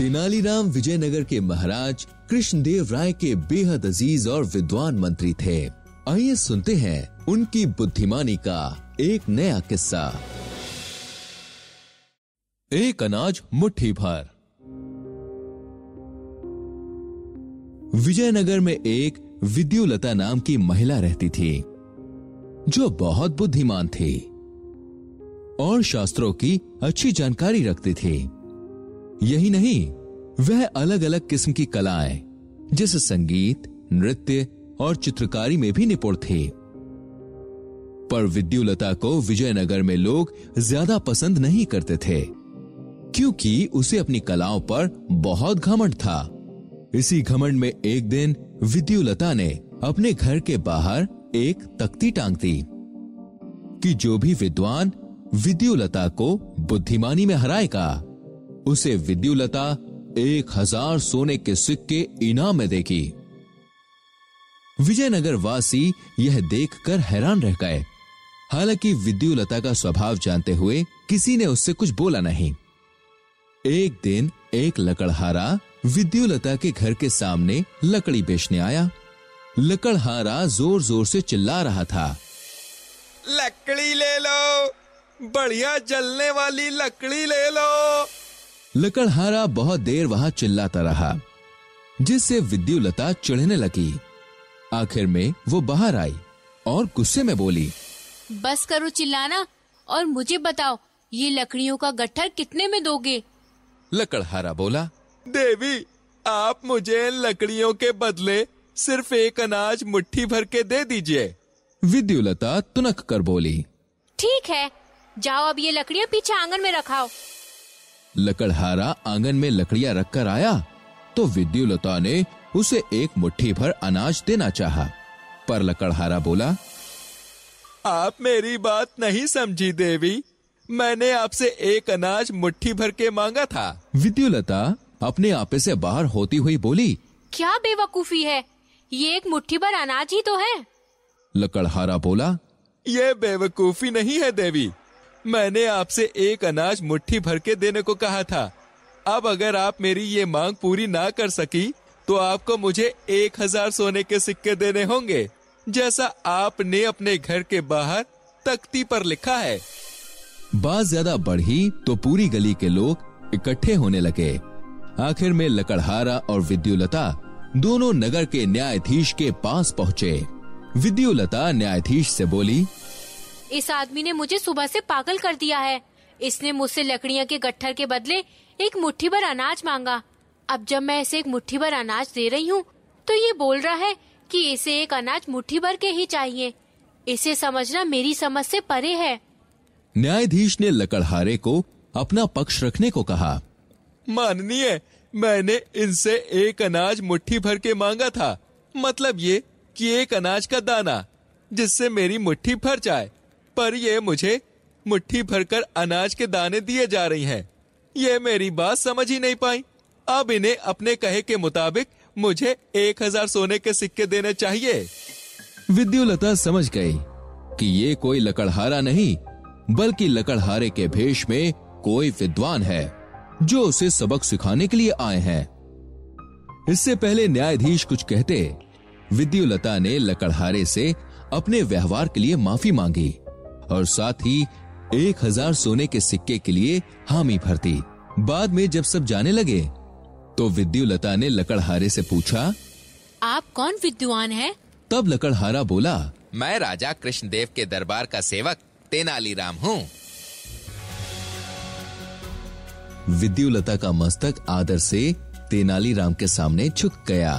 Tenaliram Vijayanagar के महाराज कृष्णदेव राय के बेहद अज़ीज़ और विद्वान मंत्री थे। आइए सुनते हैं उनकी बुद्धिमानी का एक नया किस्सा। एक अनाज मुट्ठी भर। विजयनगर में एक विद्युलता नाम की महिला रहती थी, जो बहुत बुद्धिमान थी और शास्त्रों की अच्छी जानकारी रखती थी। यही नहीं, वह अलग अलग किस्म की कलाएँ, जैसे संगीत, नृत्य और चित्रकारी में भी निपुण थी। पर विद्युलता को विजयनगर में लोग ज़्यादा पसंद नहीं करते थे, क्योंकि उसे अपनी कलाओं पर बहुत घमंड था। इसी घमंड में एक दिन विद्युलता ने अपने घर के बाहर एक तख्ती टांग दी, कि जो भी विद्वान विद्युलता को बुद्धिमानी में हराएगा उसे विद्युलता एक हज़ार सोने के सिक्के इनाम में देखी। विजयनगर वासी यह देखकर हैरान रह गए। हालाँकि विद्युलता का स्वभाव जानते हुए किसी ने उससे कुछ बोला नहीं। एक दिन एक लकड़हारा विद्युलता के घर के सामने लकड़ी बेचने आया। लकड़हारा ज़ोर ज़ोर से चिल्ला रहा था। लकड़ी ले लो, बढ़िया जलने वाली लकड़ी ले लो। लकड़हारा बहुत देर वहाँ चिल्लाता रहा जिससे विद्युलता चिढ़ने लगी। आखिर में वो बाहर आई और गुस्से में बोली बस करो चिल्लाना और मुझे बताओ ये लकड़ियों का गट्ठर कितने में दोगे? लकड़हारा बोला देवी आप मुझे लकड़ियों के बदले सिर्फ़ एक अनाज मुट्ठी भर के दे दीजिए। विद्युलता तुनक कर बोली ठीक है जाओ अब ये लकड़ियाँ पीछे आँगन में रखाओ। लकड़हारा आँगन में लकड़ियाँ रखकर आया तो विद्युलता ने उसे एक मुट्ठी भर अनाज देना चाहा, पर लकड़हारा बोला आप मेरी बात नहीं समझी देवी। मैंने आपसे एक अनाज मुट्ठी भर के मांगा था। विद्युलता अपने आपे से बाहर होती हुई बोली क्या बेवकूफ़ी है? ये एक मुट्ठी भर अनाज ही तो है। लकड़हारा बोला ये बेवकूफ़ी नहीं है देवी। मैंने आपसे एक अनाज मुट्ठी भर के देने को कहा था। अब अगर आप मेरी ये मांग पूरी ना कर सकी तो आपको मुझे एक हज़ार सोने के सिक्के देने होंगे, जैसा आपने अपने घर के बाहर तख्ती पर लिखा है। बात ज़्यादा बढ़ी तो पूरी गली के लोग इकट्ठे होने लगे। आखिर में लकड़हारा और विद्युलता दोनों नगर के न्यायाधीश के पास पहुँचे। विद्युलता न्यायाधीश से बोली इस आदमी ने मुझे सुबह से पागल कर दिया है। इसने मुझसे लकड़ियाँ के गट्ठर के बदले एक मुट्ठी भर अनाज मांगा। अब जब मैं इसे एक मुट्ठी भर अनाज दे रही हूँ तो ये बोल रहा है कि इसे एक अनाज मुट्ठी भर के ही चाहिए। इसे समझना मेरी समझ से परे है। न्यायाधीश ने लकड़हारे को अपना पक्ष रखने को कहा। माननीय मैंने इनसे एक अनाज मुट्ठी भर के मांगा था। मतलब ये कि एक अनाज का दाना जिससे मेरी मुट्ठी भर जाए। पर ये मुझे मुट्ठी भरकर अनाज के दाने दिए जा रही हैं। ये मेरी बात समझ ही नहीं पाई। अब इन्हें अपने कहे के मुताबिक मुझे एक हज़ार सोने के सिक्के देने चाहिए। विद्युलता समझ गई कि ये कोई लकड़हारा नहीं, बल्कि लकड़हारे के भेष में कोई विद्वान है, जो उसे सबक सिखाने के लिए आए हैं। इससे पहले न्यायाधीश कुछ कहते, विद्युलता ने लकड़हारे से अपने व्यवहार के लिए माफ़ी मांगी। और साथ ही एक हज़ार सोने के सिक्के के लिए हामी भरती। बाद में जब सब जाने लगे तो विद्युलता ने लकड़हारे से पूछा आप कौन विद्वान है? तब लकड़हारा बोला मैं राजा कृष्णदेव के दरबार का सेवक तेनालीराम हूँ। विद्युलता का मस्तक आदर से तेनालीराम के सामने झुक गया।